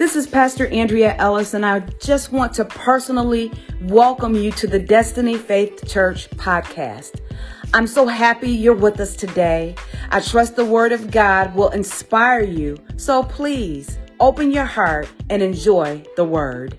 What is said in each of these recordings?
This is Pastor Andrea Ellis, and I just want to personally welcome you to the Destiny Faith Church podcast. I'm so happy you're with us today. I trust the Word of God will inspire you, so please open your heart and enjoy the Word.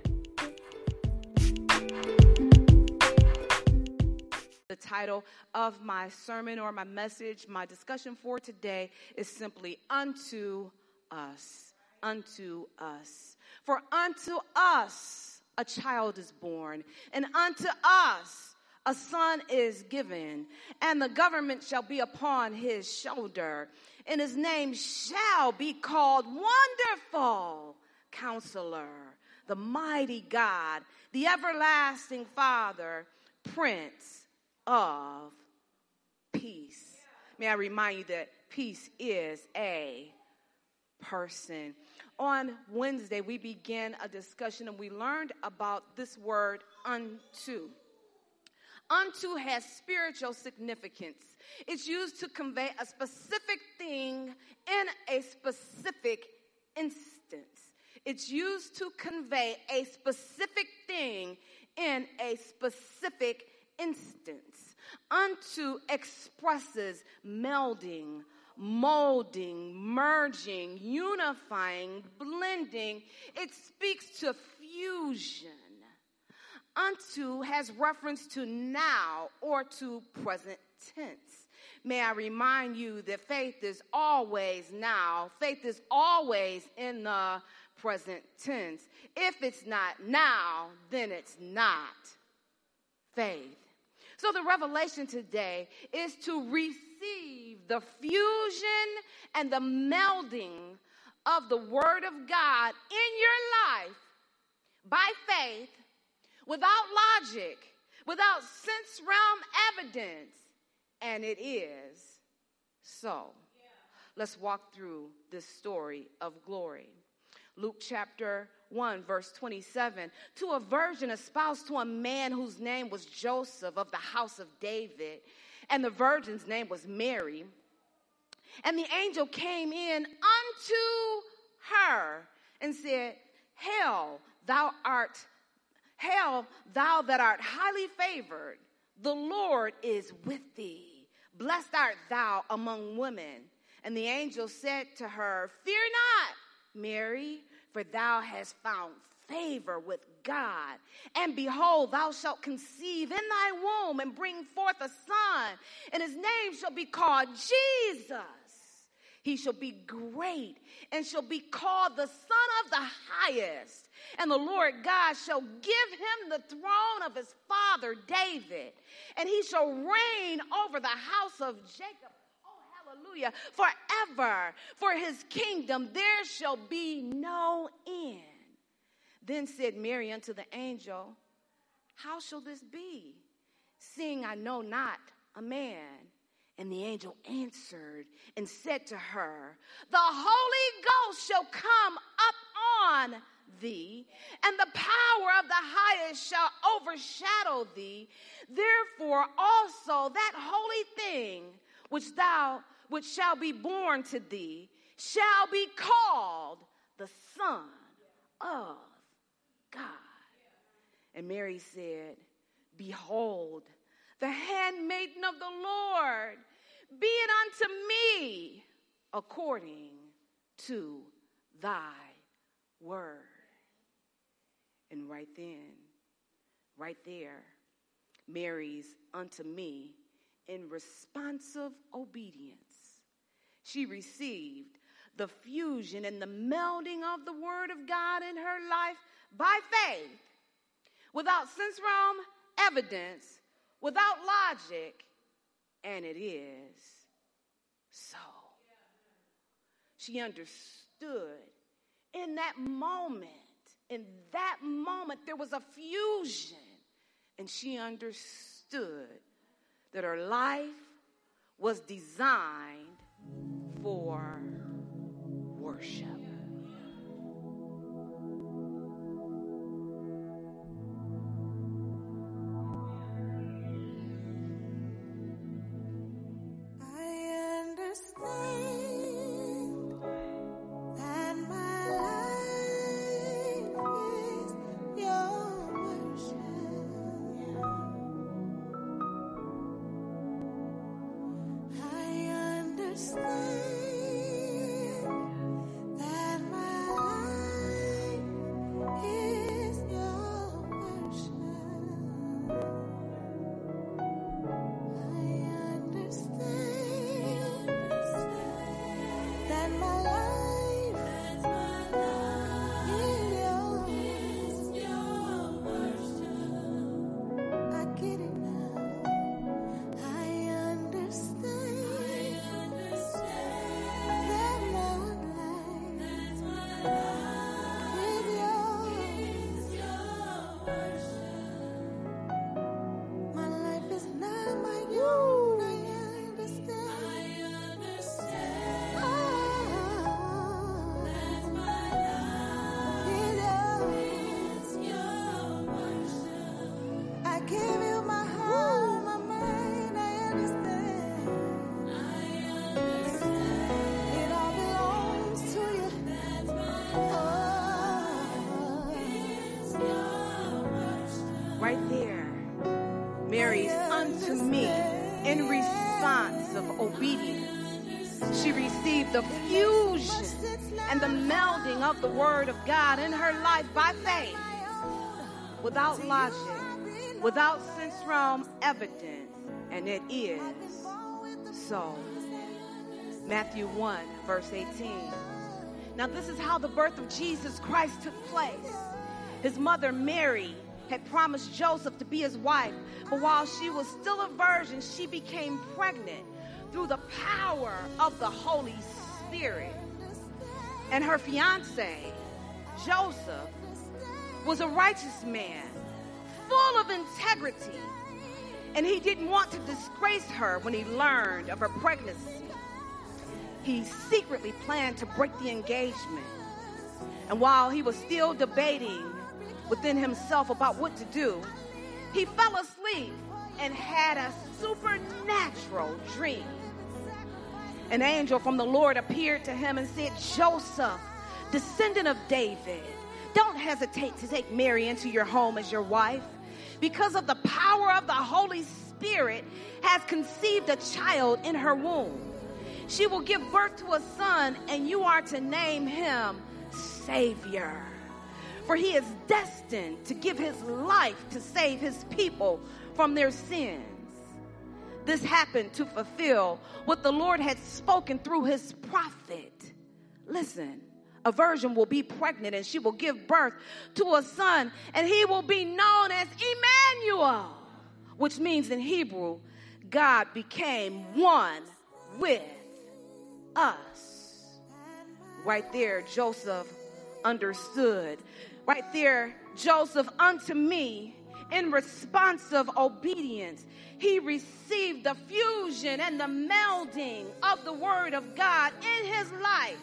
The title of my sermon or my message, my discussion for today is simply Unto Us unto us. For unto us a child is born, and unto us a son is given, and the government shall be upon his shoulder, and his name shall be called Wonderful Counselor, the Mighty God, the Everlasting Father, Prince of Peace. May I remind you that peace is a person. On Wednesday, we began a discussion and we learned about this word unto. Unto has spiritual significance. It's used to convey a specific thing in a specific instance. It's used to convey a specific thing in a specific instance. Unto expresses melding, molding, merging, unifying, blending. It speaks to fusion. Unto has reference to now or to present tense. May I remind you that faith is always now, faith is always in the present tense. If it's not now, then it's not faith. So the revelation today is to receive the fusion and the melding of the Word of God in your life by faith, without logic, without sense realm evidence. And it is so. Yeah. Let's walk through this story of glory. Luke chapter 1, verse 27. To a virgin espoused to a man whose name was Joseph of the house of David, and the virgin's name was Mary. And the angel came in unto her and said, Hail, thou art, hail, thou that art highly favored, the Lord is with thee. Blessed art thou among women. And the angel said to her, Fear not, Mary for thou hast found favor with God. And behold, thou shalt conceive in thy womb and bring forth a son, and his name shall be called Jesus. He shall be great and shall be called the Son of the Highest. And the Lord God shall give him the throne of his father David, and he shall reign over the house of Jacob Oh, hallelujah, forever. For his kingdom there shall be no end. Then said Mary unto the angel, How shall this be, seeing I know not a man? And the angel answered and said to her, The Holy Ghost shall come up on thee, and the power of the highest shall overshadow thee. Therefore, also that holy thing which thou which shall be born to thee shall be called the Son of God. And Mary said, Behold, the handmaiden of the Lord, be it unto me according to thy word. And right then, right there, Mary's unto me in responsive obedience she received the fusion and the melding of the Word of God in her life by faith, without sense realm evidence, without logic, and it is so. She understood in that moment, in that moment, there was a fusion, and she understood that her life was designed for worship. The fusion and the melding of the Word of God in her life by faith, without logic, without sense realm evidence, and it is so. Matthew 1, verse 18. Now, this is how the birth of Jesus Christ took place. His mother, Mary, had promised Joseph to be his wife, but while she was still a virgin, she became pregnant through the power of the Holy Spirit. And her fiance, Joseph, was a righteous man, full of integrity, and he didn't want to disgrace her when he learned of her pregnancy. He secretly planned to break the engagement. And while he was still debating within himself about what to do, he fell asleep and had a supernatural dream an angel from the Lord appeared to him and said, Joseph, descendant of David, don't hesitate to take Mary into your home as your wife because of the power of the Holy Spirit has conceived a child in her womb. She will give birth to a son, and you are to name him Savior. For he is destined to give his life to save his people from their sins. This happened to fulfill what the Lord had spoken through his prophet. Listen, a virgin will be pregnant and she will give birth to a son, and he will be known as Emmanuel, which means in Hebrew, God became one with us. Right there, Joseph understood. Right there, Joseph, unto me, in responsive obedience, he received the fusion and the melding of the Word of God in his life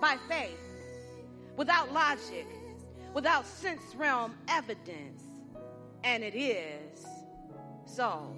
by faith, without logic, without sense realm evidence. And it is so.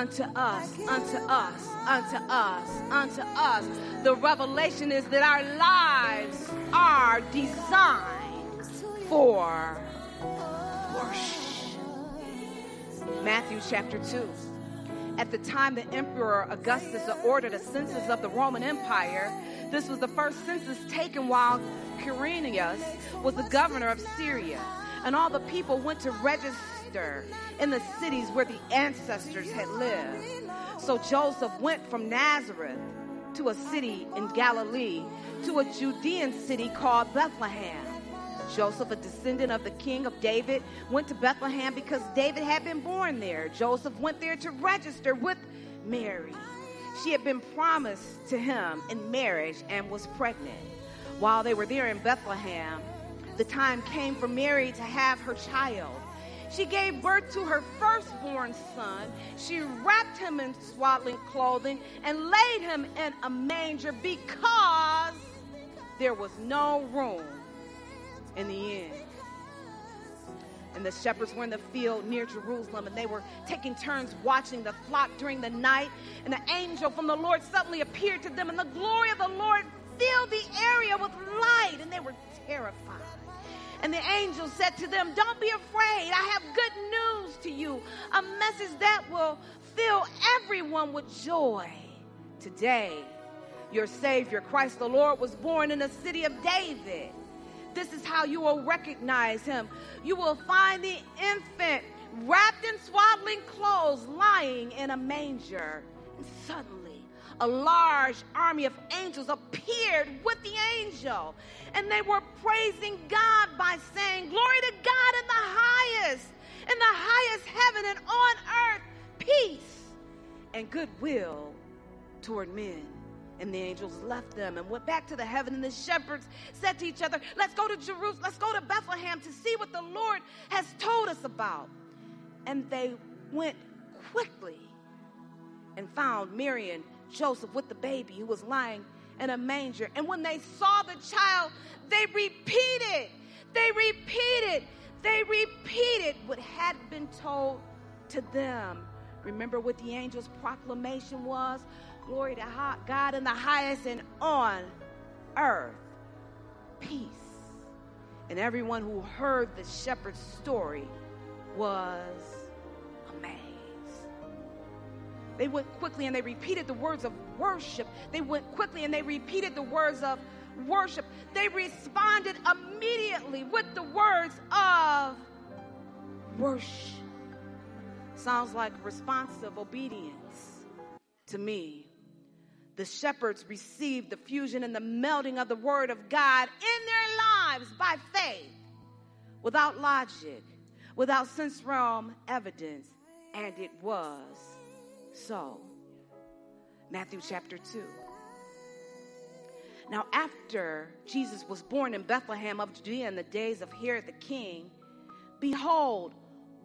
Unto us, unto us, unto us, unto us. The revelation is that our lives are designed for worship. Matthew chapter 2. At the time the Emperor Augustus ordered a census of the Roman Empire, this was the first census taken while Quirinius was the governor of Syria. And all the people went to register in the cities where the ancestors had lived. So Joseph went from Nazareth to a city in Galilee to a Judean city called Bethlehem. Joseph, a descendant of the king of David, went to Bethlehem because David had been born there. Joseph went there to register with Mary. She had been promised to him in marriage and was pregnant. While they were there in Bethlehem, the time came for Mary to have her child. She gave birth to her firstborn son. She wrapped him in swaddling clothing and laid him in a manger because there was no room in the inn. And the shepherds were in the field near Jerusalem, and they were taking turns watching the flock during the night. And the angel from the Lord suddenly appeared to them, and the glory of the Lord filled the area with light, and they were terrified. And the angel said to them, Don't be afraid. I have good news to you, a message that will fill everyone with joy. Today, your Savior, Christ the Lord, was born in the city of David. This is how you will recognize him. You will find the infant wrapped in swaddling clothes, lying in a manger. And suddenly, a large army of angels appeared with the angel. And they were praising God by saying, Glory to God in the highest, in the highest heaven, and on earth, peace and goodwill toward men. And the angels left them and went back to the heaven. And the shepherds said to each other, Let's go to Jerusalem, let's go to Bethlehem to see what the Lord has told us about. And they went quickly and found Mary and Joseph with the baby who was lying in a manger. And when they saw the child, they repeated, they repeated, they repeated what had been told to them. Remember what the angel's proclamation was? Glory to God in the highest and on earth, peace. And everyone who heard the shepherd's story was amazed. They went quickly and they repeated the words of worship. They went quickly and they repeated the words of worship. They responded immediately with the words of worship. Sounds like responsive obedience to me the shepherds received the fusion and the melding of the word of God in their lives by faith, without logic, without sense realm evidence, and it was so. Matthew chapter 2. Now, after Jesus was born in Bethlehem of Judea in the days of Herod the king, behold,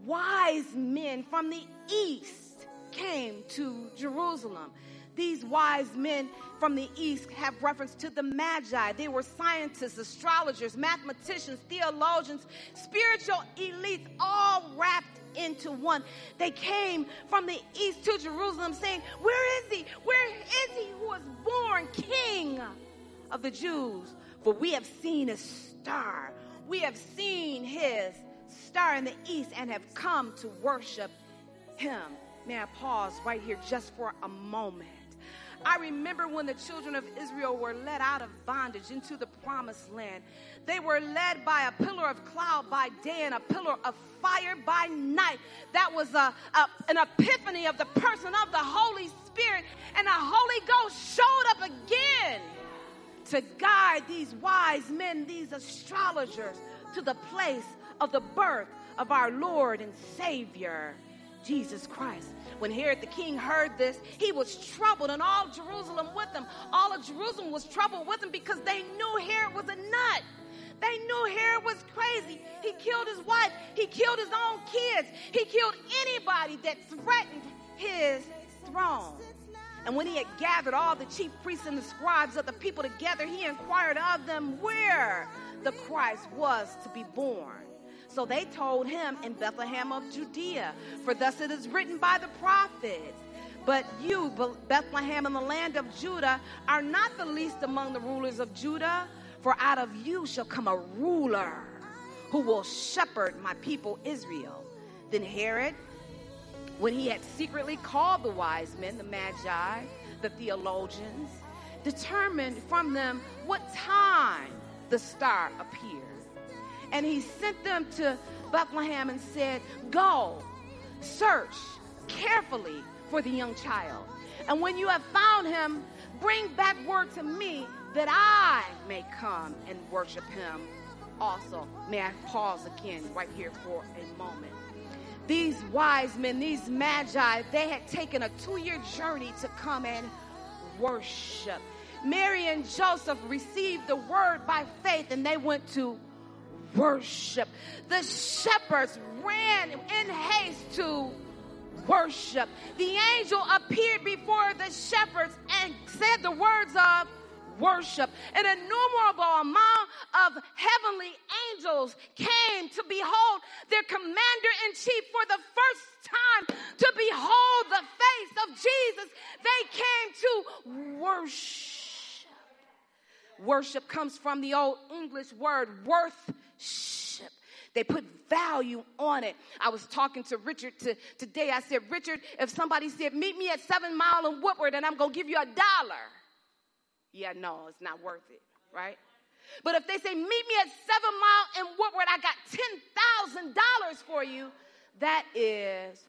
wise men from the east came to Jerusalem these wise men from the east have reference to the magi. They were scientists, astrologers, mathematicians, theologians, spiritual elites, all wrapped into one. They came from the east to Jerusalem saying, Where is he? Where is he who was born king of the Jews? For we have seen a star. We have seen his star in the east and have come to worship him. May I pause right here just for a moment? I remember when the children of Israel were led out of bondage into the promised land. They were led by a pillar of cloud by day and a pillar of fire by night. That was a, a, an epiphany of the person of the Holy Spirit. And the Holy Ghost showed up again to guide these wise men, these astrologers, to the place of the birth of our Lord and Savior, Jesus Christ. When Herod the king heard this, he was troubled, and all Jerusalem with him. All of Jerusalem was troubled with him because they knew Herod was a nut. They knew Herod was crazy. He killed his wife, he killed his own kids, he killed anybody that threatened his throne. And when he had gathered all the chief priests and the scribes of the people together, he inquired of them where the Christ was to be born. So they told him in Bethlehem of Judea, for thus it is written by the prophets. But you, Bethlehem in the land of Judah, are not the least among the rulers of Judah, for out of you shall come a ruler who will shepherd my people Israel. Then Herod, when he had secretly called the wise men, the magi, the theologians, determined from them what time the star appeared and he sent them to Bethlehem and said, Go, search carefully for the young child. And when you have found him, bring back word to me that I may come and worship him also. May I pause again right here for a moment. These wise men, these magi, they had taken a two year journey to come and worship. Mary and Joseph received the word by faith and they went to worship. The shepherds ran in haste to worship. The angel appeared before the shepherds and said the words of worship. An innumerable amount of heavenly angels came to behold their commander in chief for the first time, to behold the face of Jesus. They came to worship. Worship comes from the old English word worthship. They put value on it. I was talking to Richard to, today. I said, Richard, if somebody said, meet me at Seven Mile and Woodward and I'm going to give you a dollar. Yeah, no, it's not worth it, right? But if they say, meet me at Seven Mile and Woodward, I got $10,000 for you, that is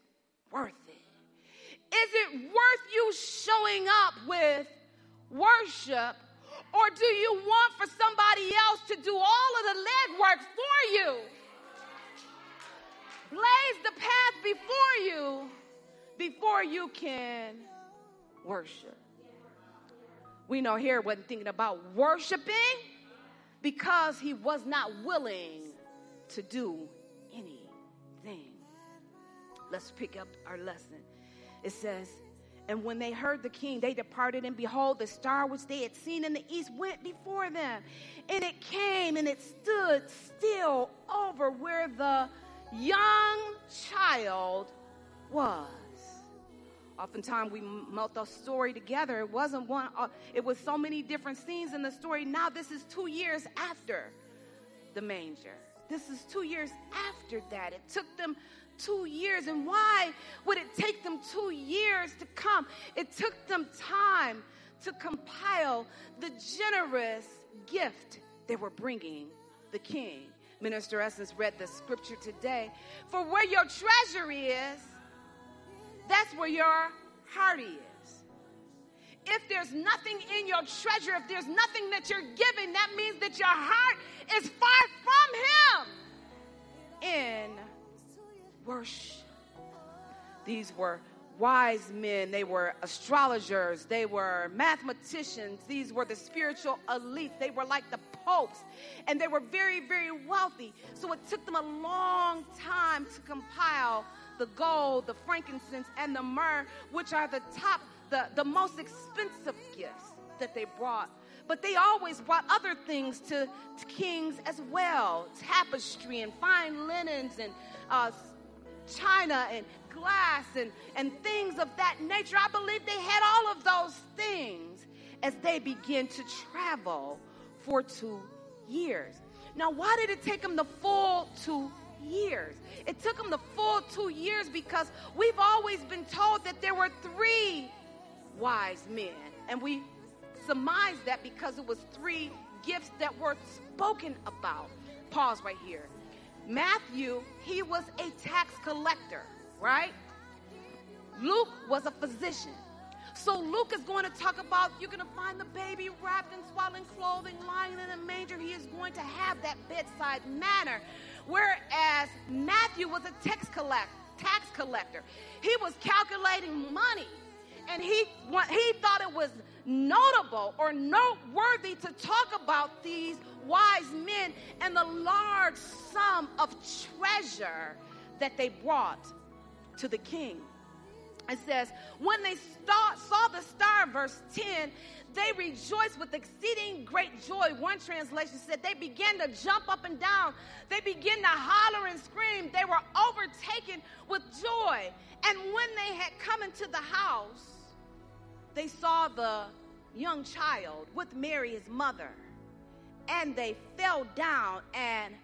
worth it. Is it worth you showing up with worship or do you want for somebody else to do all of the legwork for you? Blaze the path before you before you can worship. We know Herod wasn't thinking about worshiping because he was not willing to do anything. Let's pick up our lesson. It says, and when they heard the king, they departed, and behold, the star which they had seen in the east went before them. And it came and it stood still over where the young child was. Oftentimes we melt the story together. It wasn't one, uh, it was so many different scenes in the story. Now, this is two years after the manger. This is two years after that. It took them two years. And why would it take them two years to come? It took them time to compile the generous gift they were bringing the king. Minister Essence read the scripture today. For where your treasure is, that's where your heart is. If there's nothing in your treasure, if there's nothing that you're giving, that means that your heart is far from Him. In worship. These were wise men, they were astrologers, they were mathematicians, these were the spiritual elites, they were like the popes, and they were very, very wealthy. So it took them a long time to compile the gold, the frankincense, and the myrrh, which are the top, the, the most expensive gifts that they brought. But they always brought other things to, to kings as well tapestry and fine linens and uh, china and glass and, and things of that nature. I believe they had all of those things as they began to travel for two years. Now, why did it take them the full two years? It took them the full two years because we've always been told that there were three wise men. And we surmised that because it was three gifts that were spoken about. Pause right here. Matthew, he was a tax collector, right? Luke was a physician. So Luke is going to talk about you're going to find the baby wrapped in swaddling clothing, lying in a manger. He is going to have that bedside manner. Whereas Matthew was a tax collect, tax collector. He was calculating money, and he he thought it was notable or noteworthy to talk about these wise men and the large sum of treasure that they brought to the king. It says, when they saw the star, verse 10, they rejoiced with exceeding great joy. One translation said they began to jump up and down. They began to holler and scream. They were overtaken with joy. And when they had come into the house, they saw the young child with Mary, his mother, and they fell down and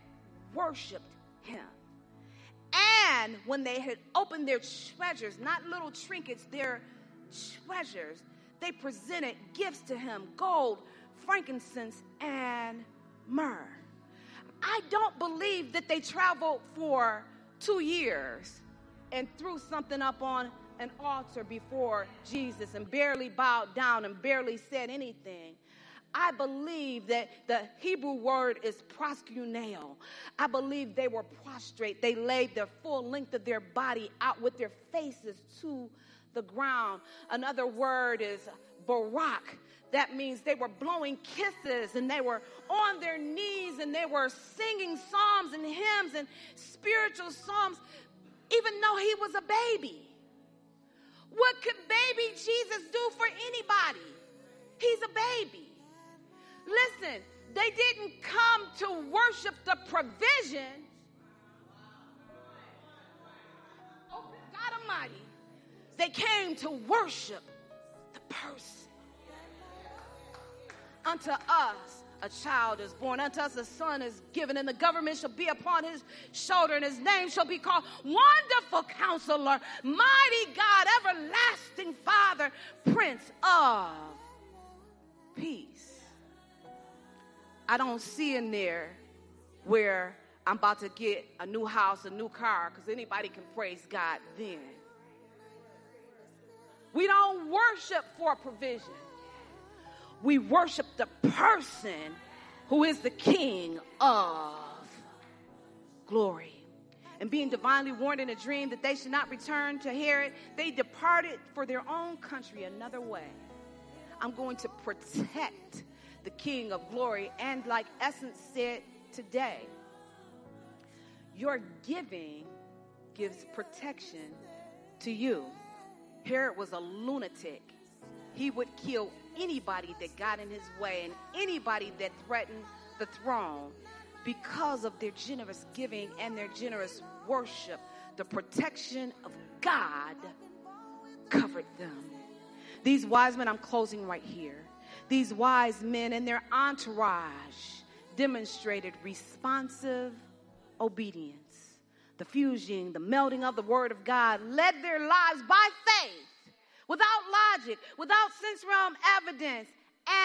worshiped him. And when they had opened their treasures, not little trinkets, their treasures, they presented gifts to him gold, frankincense, and myrrh. I don't believe that they traveled for two years and threw something up on an altar before Jesus and barely bowed down and barely said anything. I believe that the Hebrew word is proskuneo. I believe they were prostrate. They laid their full length of their body out with their faces to the ground. Another word is barak. That means they were blowing kisses and they were on their knees and they were singing psalms and hymns and spiritual psalms, even though he was a baby. What could baby Jesus do for anybody? He's a baby. Listen, they didn't come to worship the provision. Oh, God Almighty. They came to worship the person. Unto us a child is born, unto us a son is given, and the government shall be upon his shoulder, and his name shall be called Wonderful Counselor, Mighty God, Everlasting Father, Prince of Peace. I don't see in there where I'm about to get a new house, a new car, because anybody can praise God then. We don't worship for provision. We worship the person who is the King of glory. And being divinely warned in a dream that they should not return to Herod, they departed for their own country another way. I'm going to protect the King of glory. And like Essence said today, your giving gives protection to you. Herod was a lunatic. He would kill anybody that got in his way and anybody that threatened the throne because of their generous giving and their generous worship. The protection of God covered them. These wise men, I'm closing right here. These wise men and their entourage demonstrated responsive obedience. The fusing, the melding of the Word of God led their lives by faith without logic, without sense realm evidence.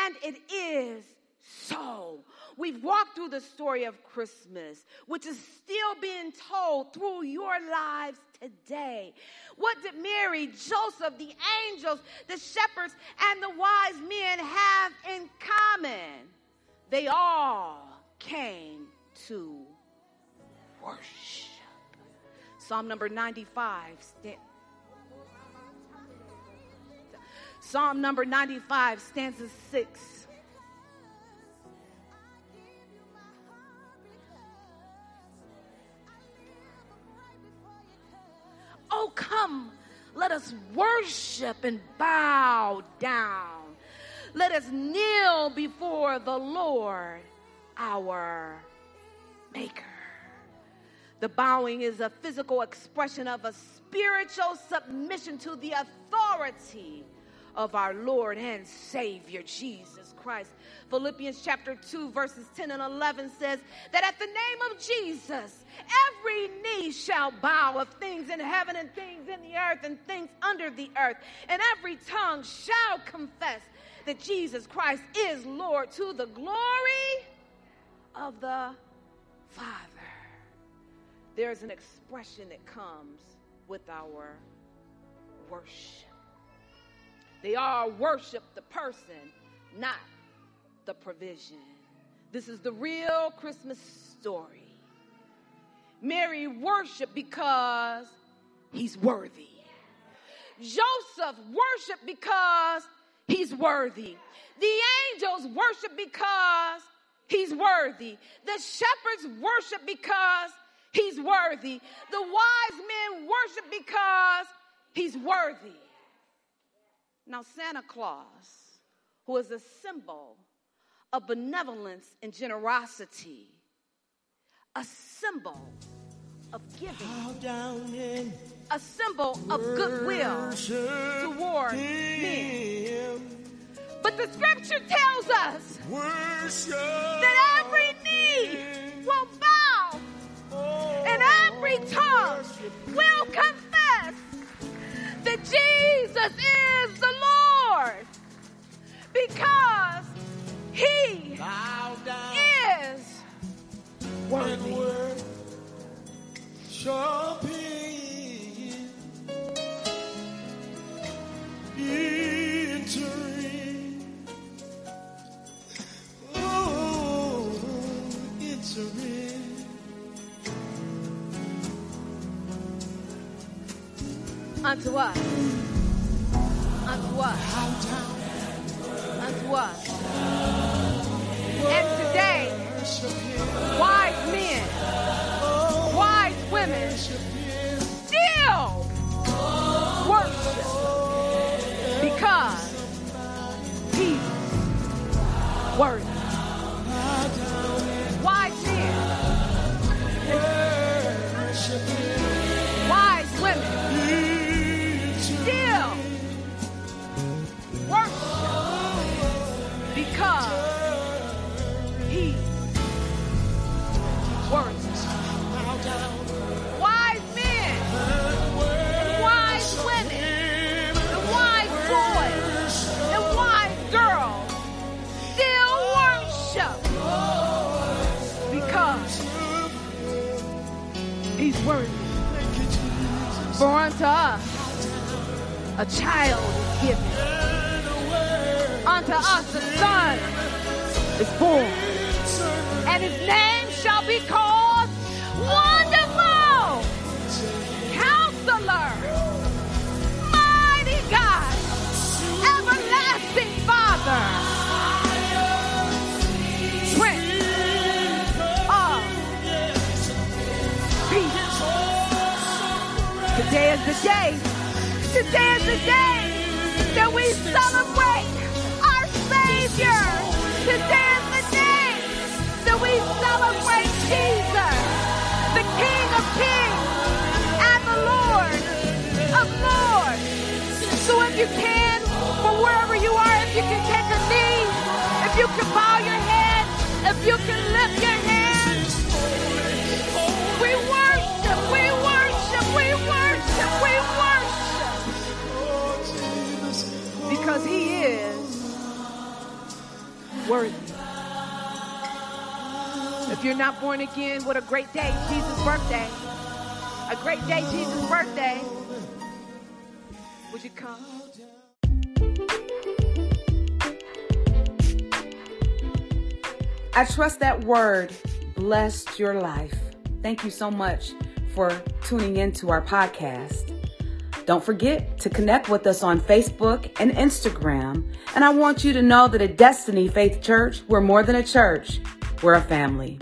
And it is so. We've walked through the story of Christmas, which is still being told through your lives today. What did Mary, Joseph, the angels, the shepherds, and the wise men have in common? They all came to worship. Psalm number 95 Psalm number 95, stanza 6. Oh, come, let us worship and bow down. Let us kneel before the Lord, our Maker. The bowing is a physical expression of a spiritual submission to the authority of our Lord and Savior Jesus Christ. Philippians chapter 2, verses 10 and 11 says that at the name of Jesus, every knee shall bow of things in heaven and things in the earth and things under the earth, and every tongue shall confess that Jesus Christ is Lord to the glory of the Father. There's an expression that comes with our worship. They all worship the person, not the provision. This is the real Christmas story. Mary worshiped because he's worthy. Joseph worshiped because he's worthy. The angels worship because he's worthy. The shepherds worship because he's worthy. The wise men worship because he's worthy. Now, Santa Claus, who is a symbol of benevolence and generosity, a symbol of giving, a symbol of goodwill toward men. But the scripture tells us that every knee will bow and every tongue will confess that Jesus is the Lord because he is worthy. Shall be entering. Oh, entering. Unto us. Unto us. Unto us. For unto us a child is given, unto us a son is born, and his name shall be called Today is the day. Today is the day that we celebrate our Savior. Today is the day that we celebrate Jesus, the King of Kings and the Lord of Lords. So if you can, from wherever you are, if you can take a knee, if you can bow your head, if you can lift your If you're not born again, what a great day, Jesus' birthday. A great day, Jesus' birthday. Would you come? I trust that word blessed your life. Thank you so much for tuning into our podcast. Don't forget to connect with us on Facebook and Instagram. And I want you to know that at Destiny Faith Church, we're more than a church, we're a family.